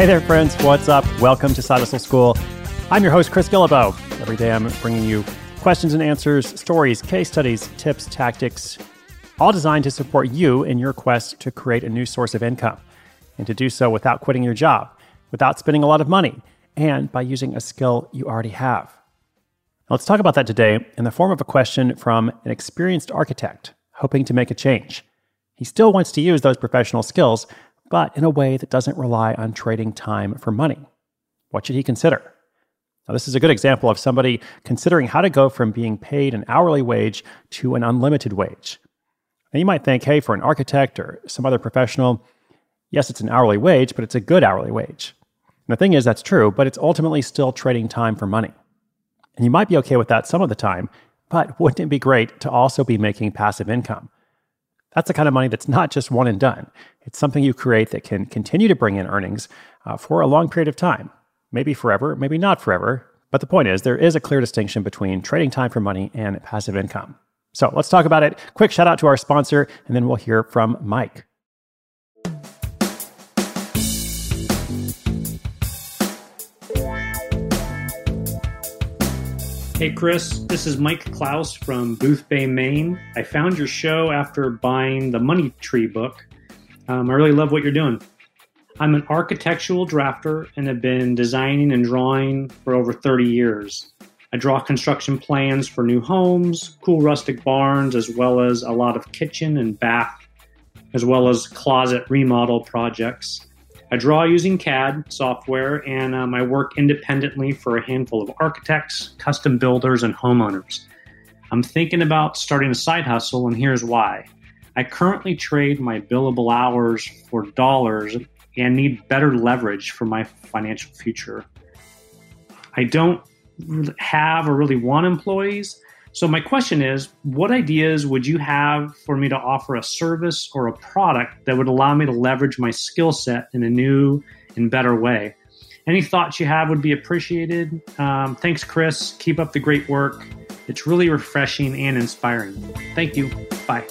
Hey there, friends. What's up? Welcome to Side Hustle School. I'm your host, Chris Guillebeau. Every day I'm bringing you questions and answers, stories, case studies, tips, tactics, all designed to support you in your quest to create a new source of income and to do so without quitting your job, without spending a lot of money, and by using a skill you already have. Now, let's talk about that today in the form of a question from an experienced architect hoping to make a change. He still wants to use those professional skills, but in a way that doesn't rely on trading time for money. What should he consider? Now, this is a good example of somebody considering how to go from being paid an hourly wage to an unlimited wage. Now, you might think, hey, for an architect or some other professional, yes, it's an hourly wage, but it's a good hourly wage. And the thing is, that's true, but it's ultimately still trading time for money. And you might be okay with that some of the time, but wouldn't it be great to also be making passive income? That's the kind of money that's not just one and done. It's something you create that can continue to bring in earnings uh, for a long period of time. Maybe forever, maybe not forever. But the point is, there is a clear distinction between trading time for money and passive income. So let's talk about it. Quick shout out to our sponsor, and then we'll hear from Mike. Hey, Chris, this is Mike Klaus from Boothbay, Maine. I found your show after buying the Money Tree book. Um, I really love what you're doing. I'm an architectural drafter and have been designing and drawing for over 30 years. I draw construction plans for new homes, cool rustic barns, as well as a lot of kitchen and bath, as well as closet remodel projects. I draw using CAD software, and um, I work independently for a handful of architects, custom builders, and homeowners. I'm thinking about starting a side hustle, and here's why. I currently trade my billable hours for dollars and need better leverage for my financial future. I don't have or really want employees, so, my question is what ideas would you have for me to offer a service or a product that would allow me to leverage my skill set in a new and better way? Any thoughts you have would be appreciated. Um, thanks, Chris. Keep up the great work. It's really refreshing and inspiring. Thank you. Bye.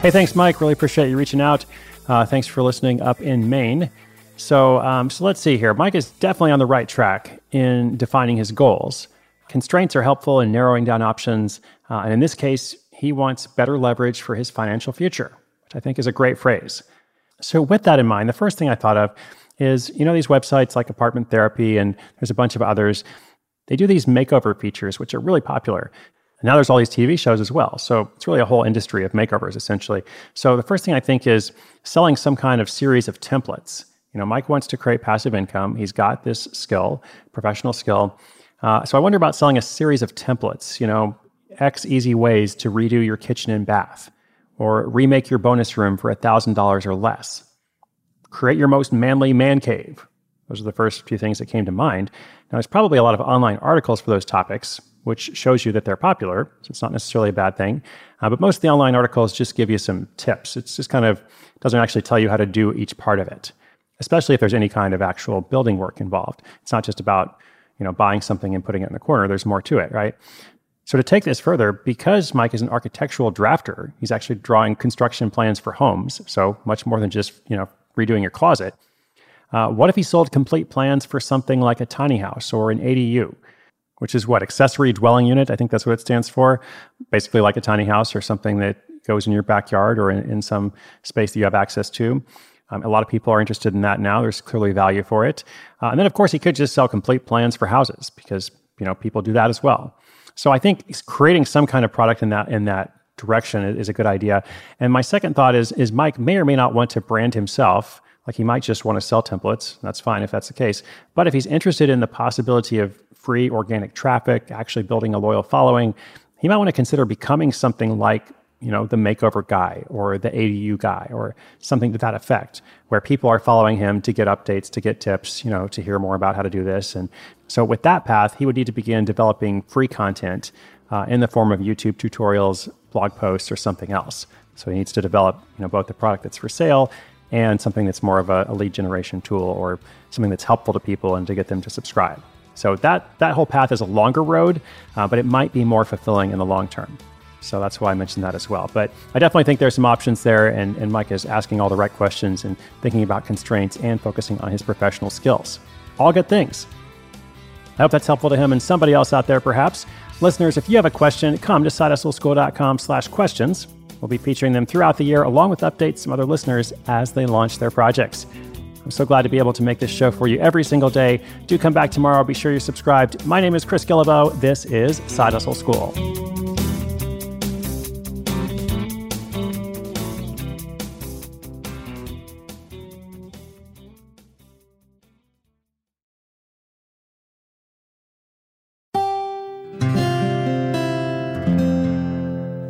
Hey, thanks, Mike. Really appreciate you reaching out. Uh, thanks for listening up in Maine. So, um, so let's see here. Mike is definitely on the right track in defining his goals. Constraints are helpful in narrowing down options. Uh, and in this case, he wants better leverage for his financial future, which I think is a great phrase. So, with that in mind, the first thing I thought of is you know, these websites like Apartment Therapy, and there's a bunch of others, they do these makeover features, which are really popular. And now there's all these TV shows as well. So it's really a whole industry of makeovers, essentially. So the first thing I think is selling some kind of series of templates. You know, Mike wants to create passive income. He's got this skill, professional skill. Uh, so I wonder about selling a series of templates, you know, X easy ways to redo your kitchen and bath, or remake your bonus room for $1,000 or less. Create your most manly man cave. Those are the first few things that came to mind. Now, there's probably a lot of online articles for those topics, which shows you that they're popular. So it's not necessarily a bad thing. Uh, but most of the online articles just give you some tips. It's just kind of doesn't actually tell you how to do each part of it, especially if there's any kind of actual building work involved. It's not just about you know, buying something and putting it in the corner. There's more to it, right? So to take this further, because Mike is an architectural drafter, he's actually drawing construction plans for homes. So much more than just you know redoing your closet. Uh, what if he sold complete plans for something like a tiny house or an ADU, which is what accessory dwelling unit? I think that's what it stands for. Basically, like a tiny house or something that goes in your backyard or in, in some space that you have access to. Um, a lot of people are interested in that now. There's clearly value for it. Uh, and then, of course, he could just sell complete plans for houses because you know people do that as well. So I think creating some kind of product in that in that direction is a good idea. And my second thought is is Mike may or may not want to brand himself. Like he might just want to sell templates. That's fine if that's the case. But if he's interested in the possibility of free organic traffic, actually building a loyal following, he might want to consider becoming something like you know, the makeover guy or the ADU guy or something to that effect, where people are following him to get updates, to get tips, you know, to hear more about how to do this. And so, with that path, he would need to begin developing free content uh, in the form of YouTube tutorials, blog posts, or something else. So, he needs to develop, you know, both the product that's for sale and something that's more of a, a lead generation tool or something that's helpful to people and to get them to subscribe. So that that whole path is a longer road, uh, but it might be more fulfilling in the long term. So that's why I mentioned that as well. But I definitely think there's some options there, and, and Mike is asking all the right questions and thinking about constraints and focusing on his professional skills. All good things. I hope that's helpful to him and somebody else out there, perhaps. Listeners, if you have a question, come to sidehustleschool.com slash questions. We'll be featuring them throughout the year, along with updates from other listeners as they launch their projects. I'm so glad to be able to make this show for you every single day. Do come back tomorrow. Be sure you're subscribed. My name is Chris Guillebeau. This is Side Hustle School.